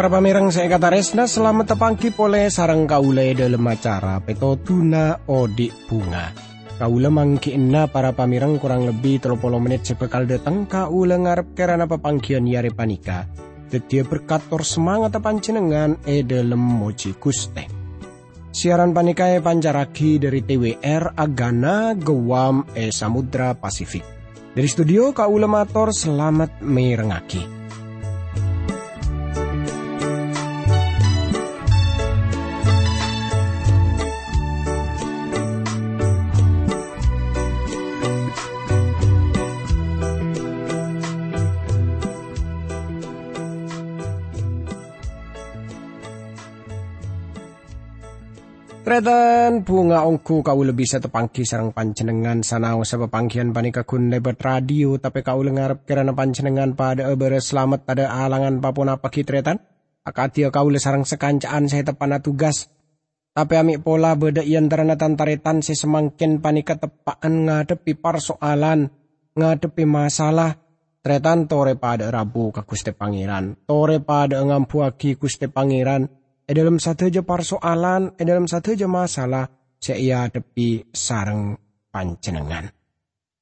Para pamirang saya kata resna selamat tepangki pole sarang kaule dalam acara peto tuna odik bunga. Kaula mangkiinna para pamirang kurang lebih 30 menit sebekal datang kaula ngarep kerana pepangkian yare panika. Detia berkator semangat panjenengan e dalam moji kuste. Siaran panika e panjaraki dari TWR Agana Gewam e Samudra Pasifik. Dari studio kaula mator selamat merengaki. Tretan bunga ongku kau lebih satu pangki sarang pancenengan sanau sa pangkian panika kun lebat radio tapi kau lengarap kerana pancenengan pada ebere selamat pada alangan papun apa kitretan akatia kau le sarang sekancaan saya tepana tugas. Tapi amik pola beda ian terana tantaretan si semangkin panika tepaan ngadepi persoalan ngadepi masalah. Tretan tore pada rabu ke kuste pangeran. Tore pada ngampuaki kuste pangeran E dalam satu aja persoalan, e dalam satu aja masalah, saya tepi sarang pancenengan.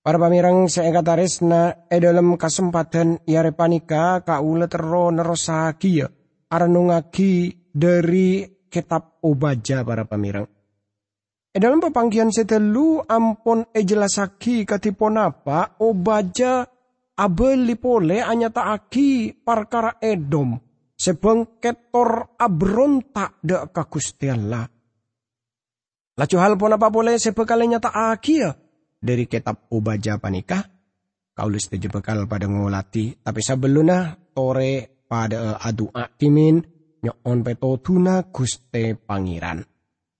Para pamirang saya kata resna, e dalam kesempatan yare panika kaula tero nerosaki ya, aranungaki dari kitab obaja para pamirang. E dalam pepanggian setelu ampun e jelasaki katipon apa obaja abeli pole anya taaki parkara edom sebang ketor abrontak de ka Gusti Allah. Lacu hal pun apa boleh sebekalinya tak akhir dari kitab ubaja panikah. Kau liste bekal pada ngolati, tapi sebelumnya tore pada adu akimin nyon peto tuna guste pangeran.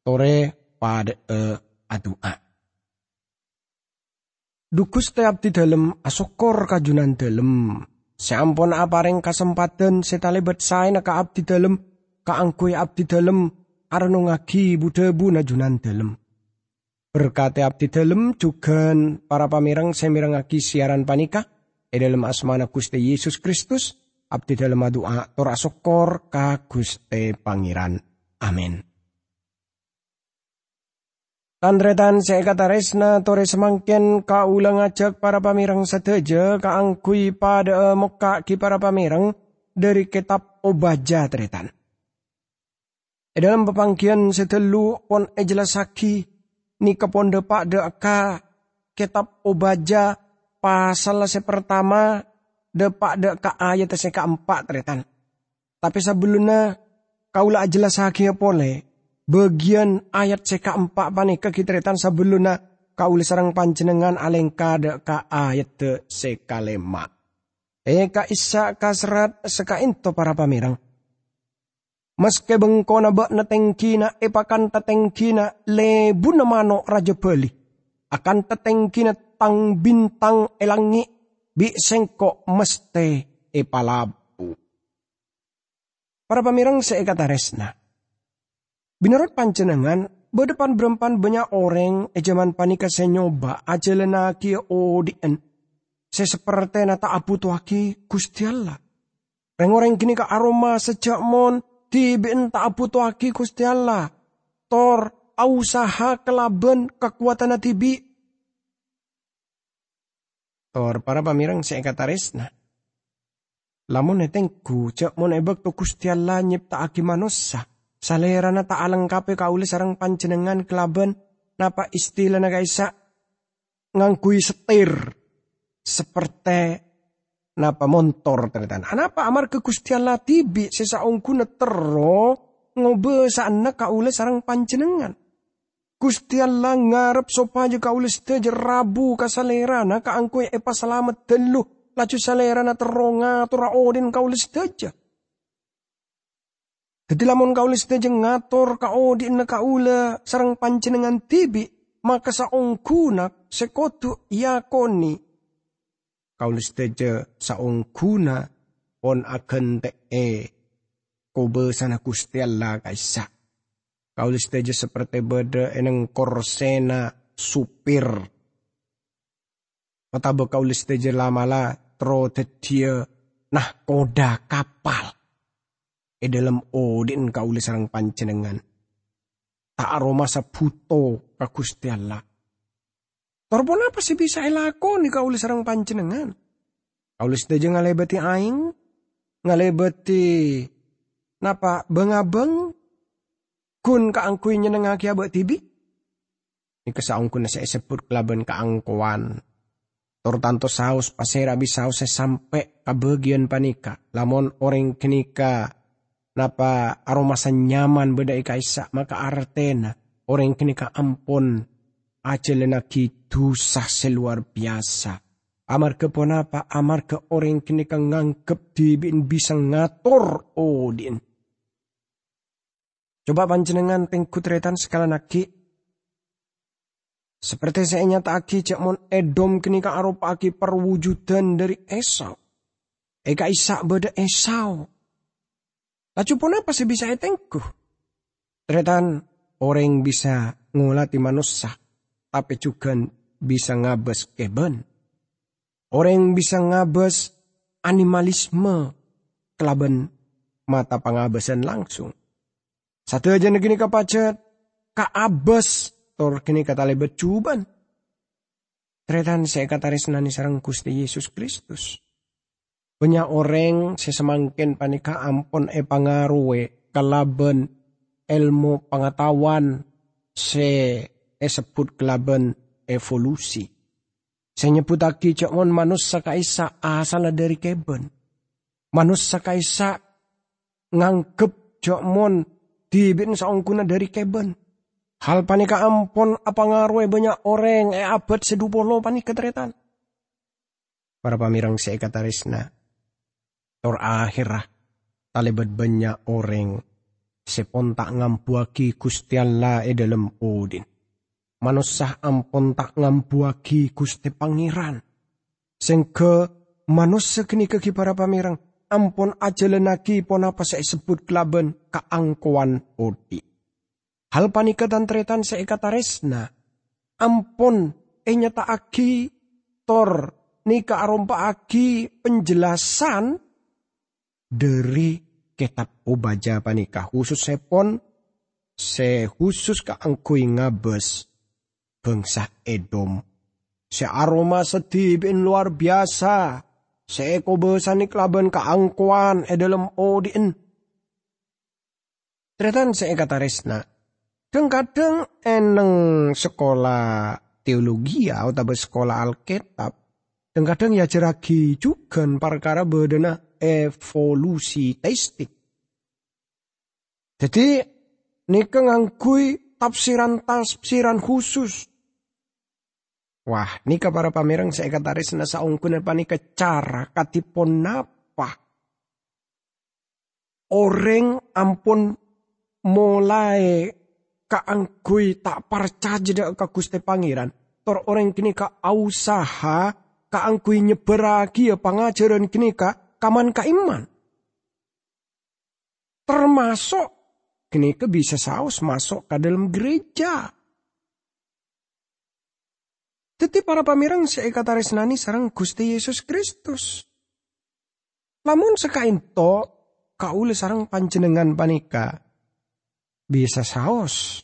Tore pada adu ak. Dukus teap di dalam asokor kajunan dalam Sampun apareng kesempatan setalebat saya ka abdi dalem kaangkui abdi dalem arno ngagi budebu najunan dalem. Berkati abdi dalem juga para pamirang semirang ngagi siaran panika e dalam asmana Gusti Yesus Kristus abdi dalem doa tora sokor ka Gusti Pangeran. Amin. Tandretan saya kata resna tore semangken ulang ajak para pamirang seteja kaangkui pada muka ki para pamirang dari kitab obaja tretan. E dalam pepangkian setelu pon ejelasaki ni keponde pak de ka kitab obaja pasal se pertama de pak de ka ayat se keempat tretan. Tapi sebelumnya kaulah jelasaki pole bagian ayat seka empat panika kitretan sebelumnya kauli sarang panjenengan alengka ka ayat de seka lema. Eka isa kasrat seka into para pamirang. Meske bengko na bak na tengkina epakan ta tengkina lebu na mano raja beli. Akan ta tengkina tang bintang elangi bi sengko meste epalabu. Para pamirang seekata resna. Binarot pancenengan, berdepan berempan banyak orang ejaman panika senyoba aja lenaki odien. Seseperti nata abu tuaki gusti Allah. Reng orang kini ke aroma sejak mon tibin tak abu tuaki gusti Allah. Tor usaha kelaben kekuatan tibi. Tor para pamirang saya kata resna. Lamun netengku cek mon ebek tu gusti Allah nyipta aki manusia Salera na taalang kape kauli sarang panjenengan kelaban napa istilah na kaisa ngangkui setir seperti napa montor ternyata. Anapa amar ke Gusti Allah tibi sesaungku netero ngobe sana kaule sarang panjenengan. Gusti Allah ngarep sopaja kaule seteja rabu kasalera na kaangkui epa selamat delu laju salera na teronga tura odin kaule seteja. Jadi lamun kau liste jeng ngatur kau di kaula sarang pancenengan tibi maka sa ongkuna sekotu yakoni. Kau liste je sa ongkuna pon akan te e kobe sana kusti Allah kaisa. Kau liste je seperti beda eneng korsena supir. Mataba kau liste je lamala tro dia nah koda kapal e dalam odin kauli sarang pancenengan. Tak aroma sa puto ka Gusti Allah. Torbon apa sih bisa elako ni kauli sarang pancenengan? Kauli sedaja ngalebeti aing, ngalebeti napa bengabeng kun kaangkuy nyenengaki abak tibi. Ni kesaung kun sa sebut kelaban kaangkuan. Tor tanto saus pasera saus sampai ke bagian panika. Lamon orang kenika napa aroma nyaman beda ikaisa maka artena orang kenika ampun ajelena kitu sah seluar biasa. Amar ke ponapa, amar ke orang kenika ngangkep dibin bisa ngatur odin. Coba panjenengan tengkutretan sekala naki seperti saya nyata aki cek mon edom kini ka arupa aki perwujudan dari Esau. Eka isak beda Esau. Lacu pun apa sih bisa etengku? Tretan orang bisa ngulati manusia, tapi juga bisa ngabes keben. Orang bisa ngabes animalisme kelaban mata pengabesan langsung. Satu aja negini kapacet, kaabes tor kini kata lebet cuban. Tretan saya kata resnani sarang Gusti Yesus Kristus. Banyak orang sesemangkin panika ampon e pangaruwe kalaben ilmu pengetahuan se e sebut kelaben evolusi. Saya nyebut lagi cakon manusia kaisa asal dari keben. Manusia kaisa ngangkep cakmon dibin saungkuna dari keben Hal panika ampon apa ngaruh banyak orang e abad sedupolo panika teretan. Para pamirang saya kata resna. Tor akhirah banyak orang sepon tak ngampuaki kustian la e dalam odin. Manusah ampon tak ngampuaki kusti pangeran. Sengke manusia kini keki para pamirang ampun aja lenaki pon apa saya sebut kelaben keangkuan odi. Hal dan tretan seekataresna. Ampun enyata aki tor nika arompa aki penjelasan dari kitab obaja panika khusus sepon se khusus ka angkui ngabes bangsa Edom. Se aroma sedih luar biasa. Se eko besanik laban kaangkuan e dalam odin. Tretan seekataresna Kadang-kadang eneng sekolah teologi ya atau sekolah Alkitab. Dan kadang ya jeragi juga perkara bedana evolusi teistik. Jadi nika ngangkui tafsiran-tafsiran khusus. Wah, nika para pamerang saya kata resna saungkun apa nika cara katipon napa. Orang ampun mulai kaangkui tak percaya dak ka Gusti Pangeran. Tor orang kini ka usaha kaangkui nyeberagi ya pangajaran kini ka kaman ka iman. Termasuk kini ke bisa saus masuk ke dalam gereja. Tetapi para pamirang kata resnani sarang Gusti Yesus Kristus. Lamun sekain to kaule sarang panjenengan panika bisa saus.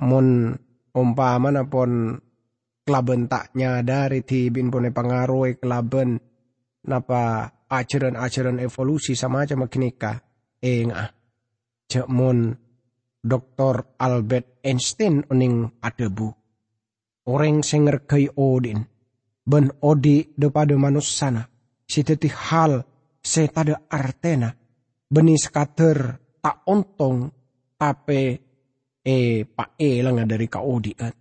Mun umpama pon klaben tak nyadari tibin pun pengaruh klaben napa ajaran-ajaran evolusi sama aja makinika eng ah. Cek mun Dr. Albert Einstein uning adebu. Orang sing ngergai Odin. Ben odi depada manusana si teti hal setada artena benis kater tak ontong ape e pak e dari kaudi kan.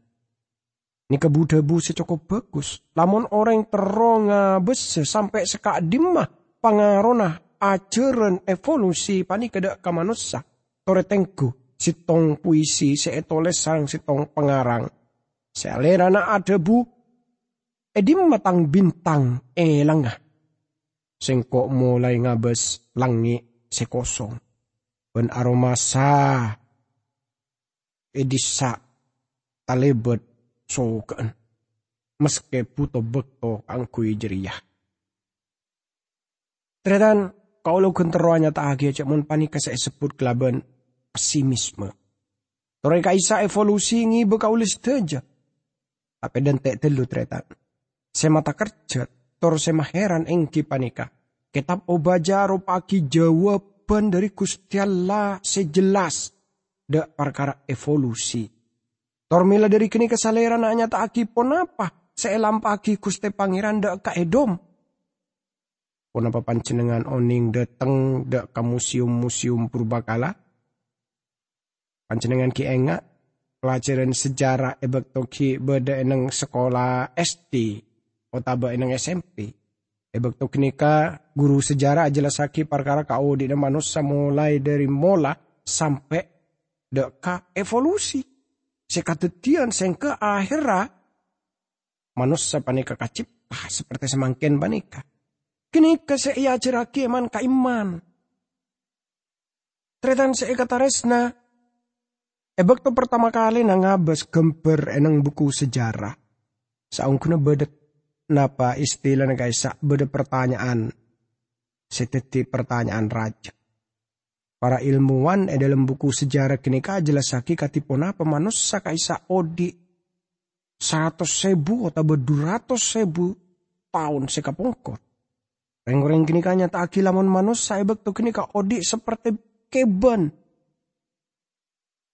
Ini kebudabu secokop bagus. Lamun orang teronga bes sampai sekak dimah pangarona ajaran evolusi pani kedak kamanusa. Tore tengku sitong puisi seetoles sang sitong pengarang. Selera na ada bu edim matang bintang e langah. Sengkok mulai ngabes langi sekosong ben aroma sa edisa talebet sokan meske puto bekto kang kui jeriah. Tredan lo kenteroanya tak agi cek mun panika saya sebut kelaban pesimisme. Tore kaisa evolusi ngi bekaulis teja. Tapi dan tek telu tretan. Saya mata kerja, tor saya heran engki panika. Kitab obaja pagi jawaban dari Gusti Allah sejelas. Dek perkara evolusi. Tormila dari kini kesaleran hanya tak aki pon apa. Saya lampaki Gusti Pangeran dek ka Edom. Pon apa pancenengan oning dateng dek ke museum-museum purbakala. Pancenengan ki enga pelajaran sejarah ebek toki beda eneng sekolah SD. Otaba eneng SMP. Ebek to kenika guru sejarah jelasaki perkara kau di manusia mulai dari mola sampai deka evolusi. Sekatetian seng ke akhirnya manusia panika kacipta seperti semangkin panika. Kini se ia ceraki eman ka iman. Tretan se kata resna. Ebek to pertama kali nangabas gember enang buku sejarah. Saung kuna bedet napa istilah guys beda pertanyaan seteti pertanyaan raja. Para ilmuwan e dalam buku sejarah kini ka jelasaki katipun apa manusia kaisa odi seratus sebu atau berduratus sebu tahun sekapungkot. Reng-reng kini kanya tak lamun manusia ebek tu kini ka odi seperti keben.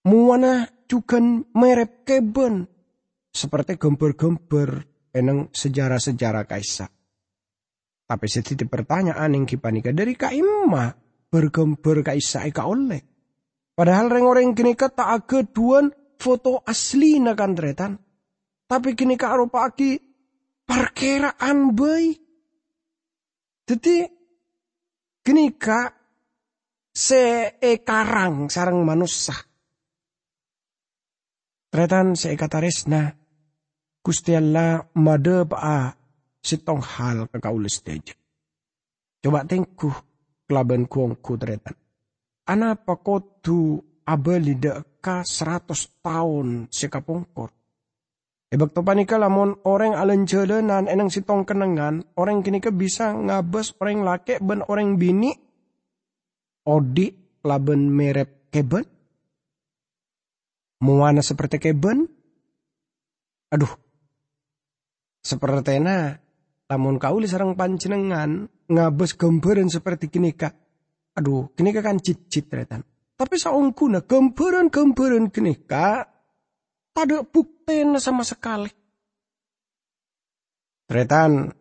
Muana juga merep keben. Seperti gember-gember eneng sejarah-sejarah kaisa. Tapi setiap pertanyaan yang kipanika dari kaima bergember kaisa eka oleh. Padahal reng orang kini kata agak duan foto asli na kandretan. Tapi kini ka arupa aki parkeraan bayi. Jadi kini ka se e karang sarang manusia. Tretan se kata resna Gusti Allah made pa sitong hal kakaulis teja. Coba tengku kelaban kuong kudretan. Anapa kotu abali ka seratus tahun sekapongkor. Ebak to panika lamun orang alen jalanan enang sitong kenangan, orang kini ke bisa ngabes orang laki ben orang bini odi laben merep keben. Muana seperti keben. Aduh, Sepertena lamun kauli sarang pancenengan ngabes gambaran seperti kini kak. Aduh, kini kan cicit retan. Tapi saungkuna gambaran-gambaran kini kak tak bukti sama sekali. Tretan,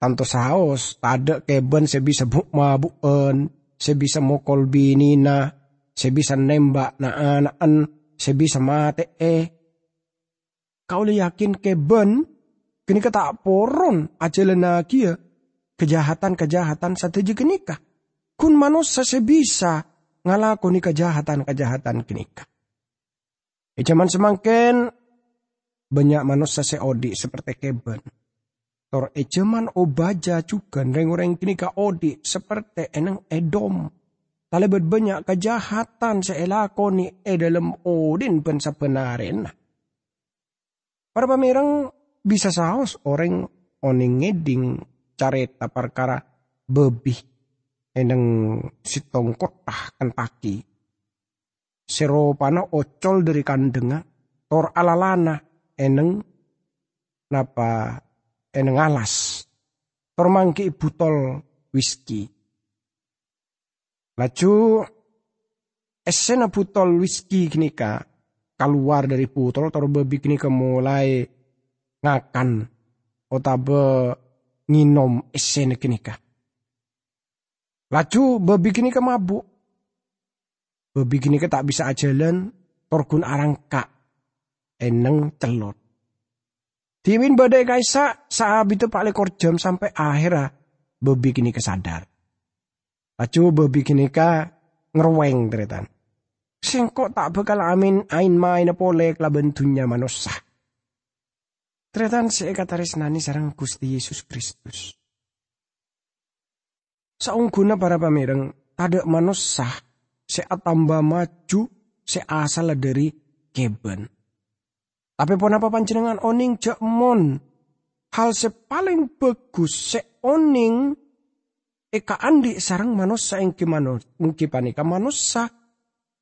tanto saos, tada keben saya bisa buk mabuen, saya bisa mokol binina, saya bisa nembak na anaan, saya bisa mate eh. Kau yakin keben Kini kata poron aja kia kejahatan-kejahatan satu je kenika. Kun manusia sebisa ngalakoni kejahatan-kejahatan kenika. E zaman semakin banyak manusia seodi seperti keben. Tor e zaman obaja juga reng-reng kenika odi seperti eneng edom. Talebet banyak kejahatan seelakoni e dalam odin pen sepenarin. Para pamerang bisa saos orang oning ngeding careta perkara bebih eneng sitong kotah kan paki seropana ocol dari kandenga tor alalana eneng napa eneng alas. Tor mangki butol whisky. Laju esena butol whisky kini keluar dari butol tor bebi kini mulai ngakan otabe nginom esen kenika. Laju babi kini ke mabuk. Babi kini ke tak bisa ajalan torgun arang kak. Eneng celot. Timin badai kaisa saat itu pak lekor jam sampai akhirnya babi kini kesadar. Laju babi kini ka ngerweng teretan. Sengkok tak bakal amin ain main pole kelaban dunia manusia. Tretan seekataris nani sarang Gusti Yesus Kristus. Saungguna para pamireng, ada manusia seatamba maju seasal dari keben. Tapi pun apa panjenengan oning cek mon. Hal sepaling bagus se oning eka andi sarang manusia engki manus engki panika manusia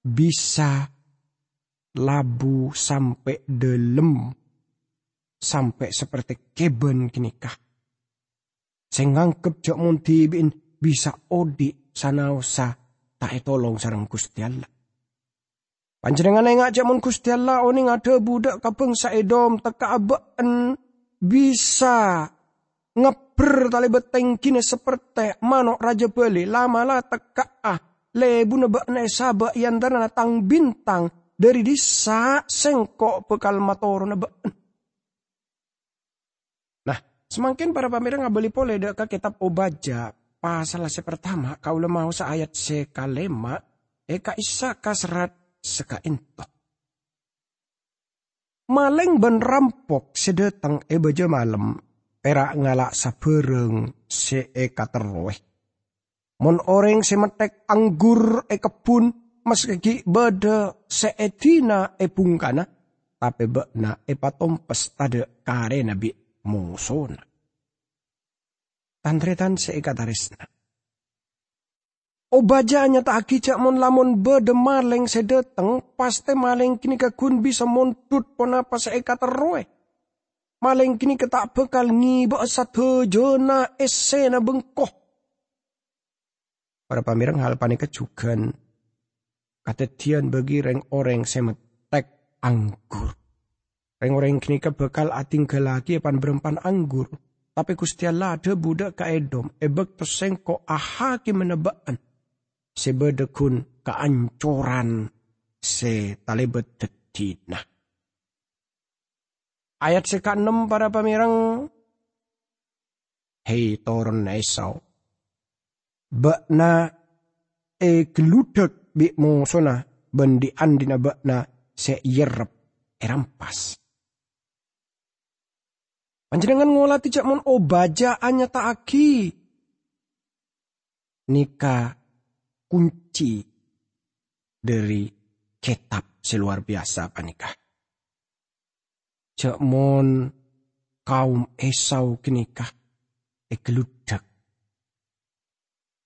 bisa labu sampai delem sampai seperti keben kinikah. Sing ngangkep jok munti bisa odi sanausa tak tolong sarang Gusti Allah. Yang ngajak mun Gusti Allah oni ngade budak kapeng saedom teka abaan bisa ngeber tali beteng kini seperti manok raja beli lama lah teka ah lebu nebak sabak yang tang bintang dari disa sengkok bekal motor nebak. Semakin para pamirang ngabeli pole ke kitab obaja pasal se pertama kau lemah sa ayat sekalema eka isa kasrat seka ento. Maleng ben rampok sedetang e baja malam perak ngalak sabereng se e katerweh. Mon orang semetek anggur e kebun meski beda se etina e bungkana tapi bekna e patompes tade kare nabi musona. Tantretan se katarisna. Obajanya tak akicak mon lamun bede maleng sedeteng, paste maleng kini kakun bisa montut pona pas eka terroe. Maleng kini ketak bekal ngiba satu jona esena bengkoh. Para pamirang hal panika juga katetian bagi reng orang semetek anggur. Reng orang kini bekal ating lagi pan berempan anggur. Tapi kustiala ada budak ka edom, ebek pesengko aha ki menebaan sebedekun keancuran se talibet tetina. Ayat seka enam para pamirang. Hei toron Esau. Bakna e geludek bi sona bendi andina bakna se yerep erampas. Panjenengan ngolah tidak mon obaja anya aki. Nika kunci dari kitab seluar biasa panikah. Cek mon kaum Esau kenikah ekeludak.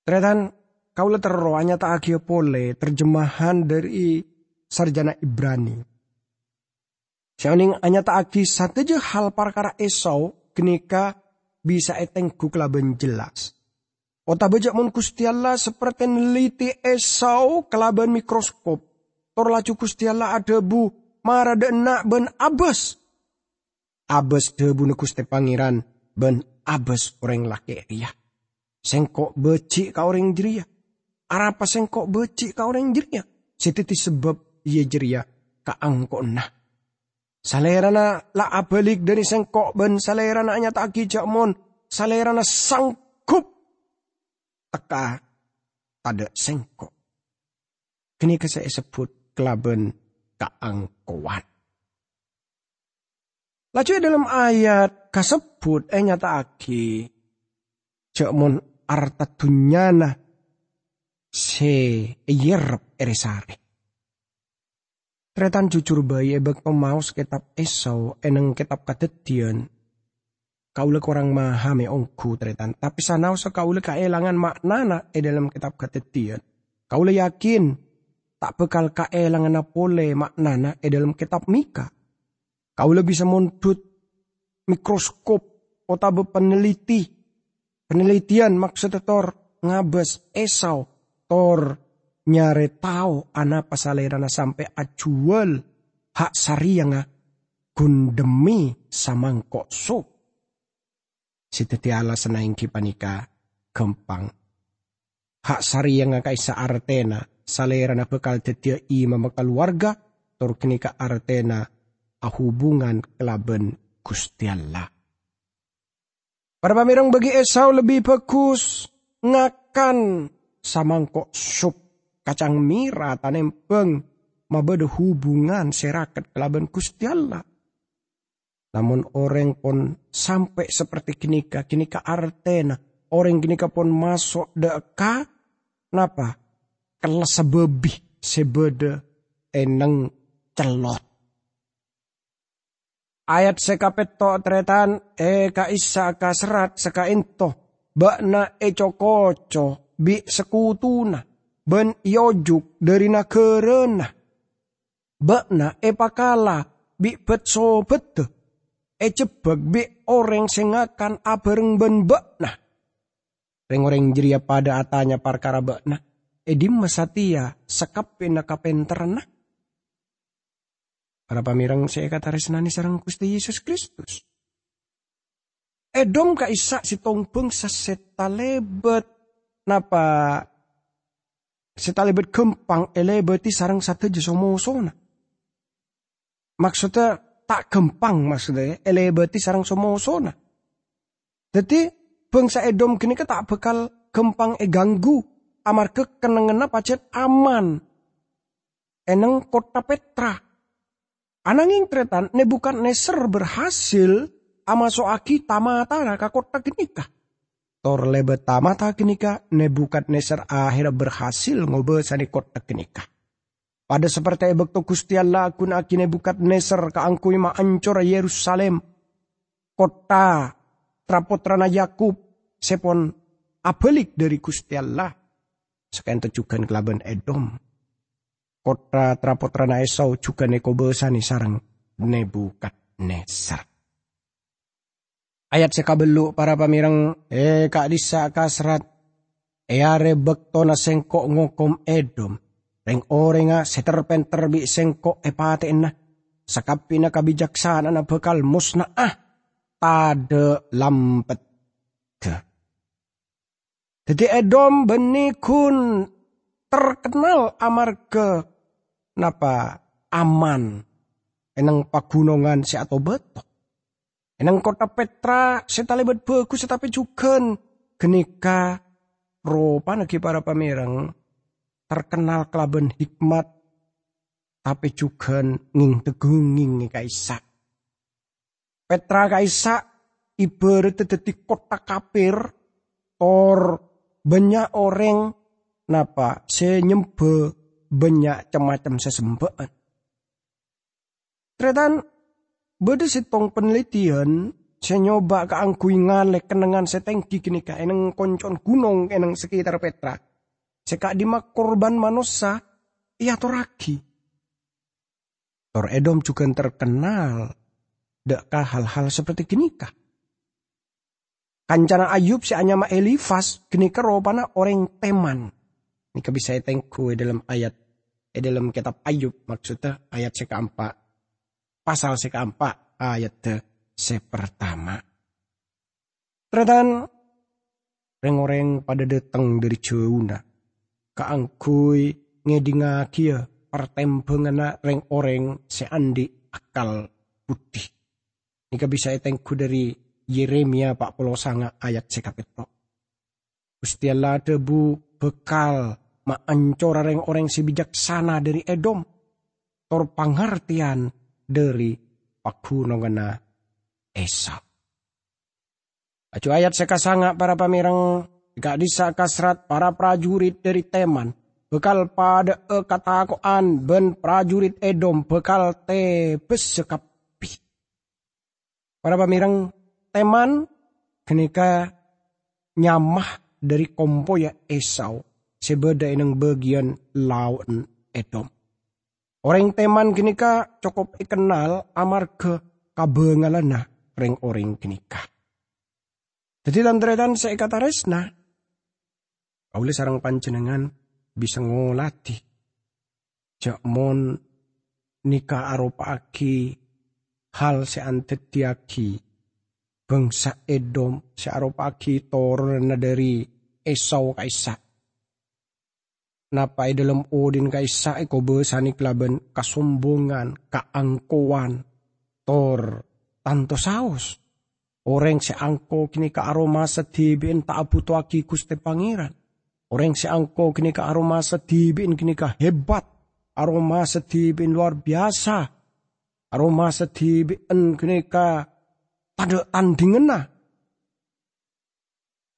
Ternyata kau terrohanya tak agia pole terjemahan dari sarjana Ibrani. Sianing hanya tak agi satu hal perkara Esau kenika bisa eteng kelaben jelas. Ota bejak mun Gusti Allah seperti neliti Esau kelaban mikroskop. Tor Allah ada bu mara enak ben abes. Abes debu ne Gusti Pangeran ben abes orang laki ria. Sengkok becik ka orang jeria. Arapa sengkok becik ka orang jeria. Setiti sebab ia jeria nah. Salerana la abalik dari sengkok ben salerana anya tak kijak mon. Salerana sangkup teka tada sengkok. Kini saya sebut kelaben keangkuan. Laju dalam ayat kasebut eh nyata aki mon arta tunyana se yerep eresare. Tretan jujur bayi ebek pemaus kitab Esau eneng kitab kadetian kaula kurang memahami ongku tretan. Tapi sanau kaula kaelangan maknana e dalam kitab ketetian. Kaula yakin tak bekal kaelangan apole maknana e dalam kitab Mika. Kaula bisa mundut mikroskop otabe peneliti. Penelitian maksudnya tor ngabes esau tor nyare tau ana pasalerana sampai ajual hak sarianga gundemi samangkok sup si tetiala senaing kipanika kempang. Hak sari yang ngakai sa artena, salera na bekal tetia ima warga, tor kenika artena ahubungan kelaben Gusti Allah. Para pamirang bagi Esau lebih bagus ngakan samangkok sup kacang mira tanempeng mabada hubungan serakat kelaben Gusti Allah. Namun orang pun sampai seperti kinika, kinika artena. Orang kinika pun masuk deka, napa? Kelas sebebih sebeda eneng celot. Ayat sekapeto tretan eka isa ka serat seka into bakna ecokoco bi sekutuna ben yojuk dari na kerena. Bakna epakala bi bet sobet e cebek bi orang sengakan abareng ben bakna. Reng-orang jeria pada atanya parkara bakna. Edim masatia sekap pina kapenterna. Para pamirang saya kata resnani sarang Gusti Yesus Kristus. Edom ka isa si tongbeng sa setalebet napa setalebet kempang elebeti sarang satu somosona. Maksudnya tak gempang maksudnya elebeti sarang somosona. Jadi bangsa Edom kini ke tak bakal gempang e ganggu amar ke kenengena pacet aman. Eneng kota Petra. Ananging tretan ne bukan neser berhasil amasoaki tamatara ka kota kenikah Tor lebet tamata kenika Nebukadnesar akhir berhasil ngobesani kota kenika. Pada seperti ebek to Gusti Allah kun aki Nebukadnesar kaangkui ma ancor Yerusalem. Kota trapotrana Yakub sepon apelik dari Gusti Allah. Sekian tujukan kelaban Edom. Kota trapotrana Esau juga neko besani sarang Nebukadnesar. Ayat sekabelu para pamirang eh kak disa kasrat eare bekto na sengko ngokom edom. Reng orenga seterpenter bi sengko epate na. Sakapi na kabijaksana na bekal musna ah. Tade lampet. Jadi edom benikun terkenal amarga napa aman enang pagunungan si atau betok. Enang kota Petra setalibat bagus tetapi juga genika ropa nagi para pamirang terkenal kelaban hikmat tapi juga nging tegung nging kaisa. Petra kaisa ibarat di kota kapir tor banyak orang napa senyembe banyak cemacam sesembaan. Tretan Bada sitong penelitian, saya nyoba ke angkui ngale kenangan setengki kini ka eneng koncon gunung eneng sekitar Petra. Seka dimak korban manusia, iya toraki. Tor Edom juga terkenal. Dekkah hal-hal seperti kini kah? Kancana Ayub si anyama Elifas kini ropana orang teman. Ini bisa tengku dalam ayat eh dalam kitab Ayub maksudnya ayat sekeempat pasal sekeempat ayat se pertama. Tretan reng-oreng pada datang dari Jauna. Kaangkui ngedinga kia pertempengan reng-oreng seandi akal putih. Nika bisa etengku dari Yeremia pak puluh sanga ayat sekapetro. Gusti debu bekal ma ancora reng-oreng si bijaksana dari Edom. Tor pangertian dari pakunongana Esau. Acu ayat sekasanga para pamirang gak disa kasrat para prajurit dari teman bekal pada e katakoan ben prajurit Edom bekal te besekapi. Para pamirang teman kenika nyamah dari kompo ya Esau sebeda inang bagian lawan Edom. Orang teman genika cukup ikenal amarga kabengalana ring orang genika. Jadi saya kata resna. Kauli sarang panjenengan bisa ngolati. Jakmon nika aropaki hal seantet diaki. Bangsa Edom searopaki torna dari Esau kaisak napai dalam odin sa ko besani klaben kasombongan, kaangkuan, tor tanto saos. Orang si angko kini ka aroma sa tibin ta aputo aki kuste pangiran. Orang si angko kini ka aroma sa tibin kini ka hebat. Aroma sa tibin luar biasa. Aroma sa tibin kini ka tada tandingan na.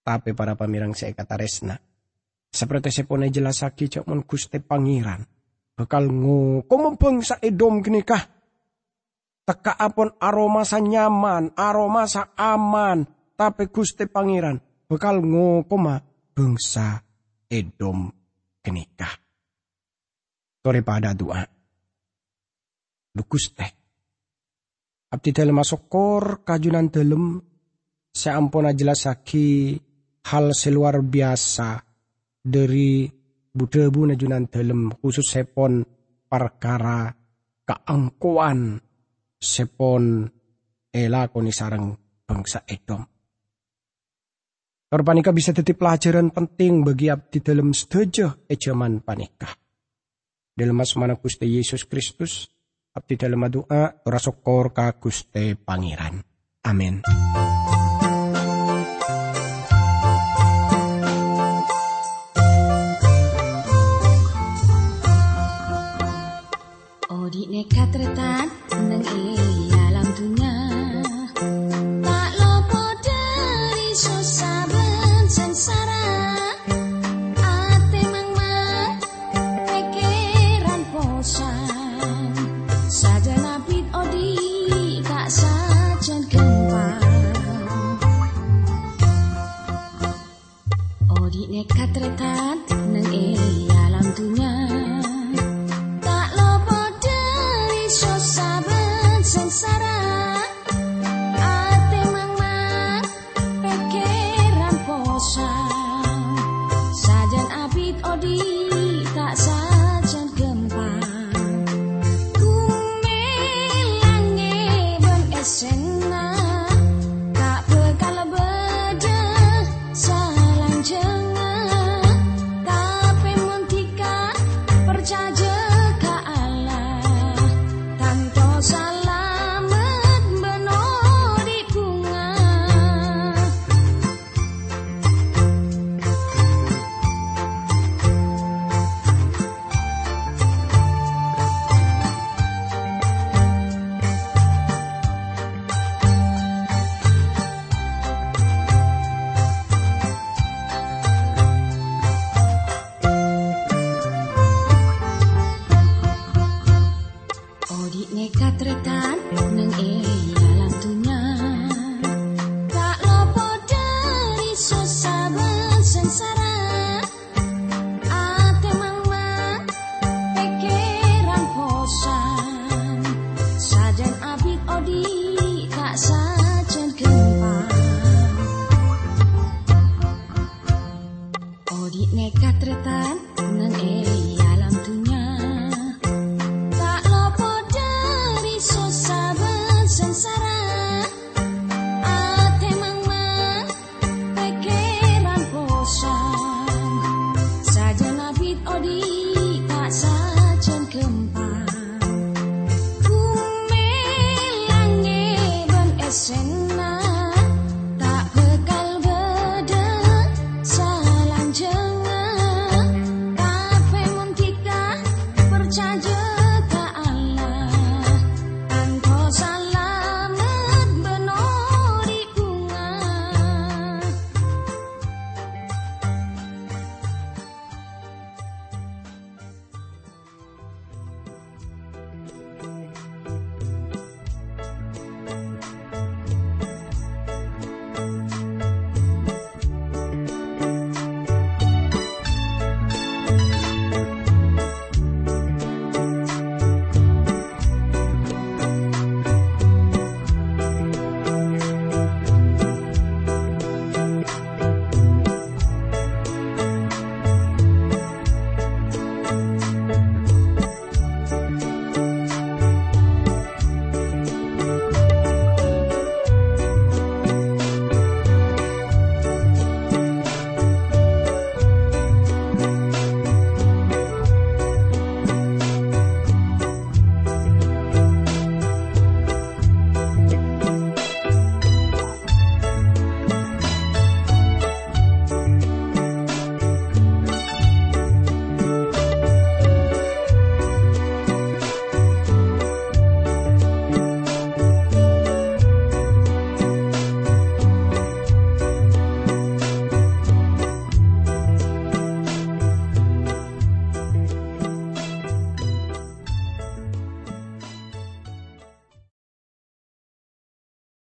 Tapi para pamirang si ekataresna seperti sepone jelasaki cak mon guste pangeran. Bakal ngoko sa edom kah. Teka apon aroma sa nyaman, aroma sa aman. Tapi guste pangeran bekal ngokoma bangsa Edom kenikah. Tore pada doa. Lukus teh. Abdi dalam masukor kajunan dalam seampun jelas lagi hal seluar biasa dari budebu najunan dalam khusus sepon perkara keangkuan sepon ela koni sarang bangsa Edom. Terpanika bisa tetap pelajaran penting bagi abdi dalam setuju ejaman panikah. Dalam asmana Gusti Yesus Kristus, abdi dalam doa, rasokor ka Gusti Pangeran. Amin. អ្នកកត្រតាតនឹងអី Odik-odik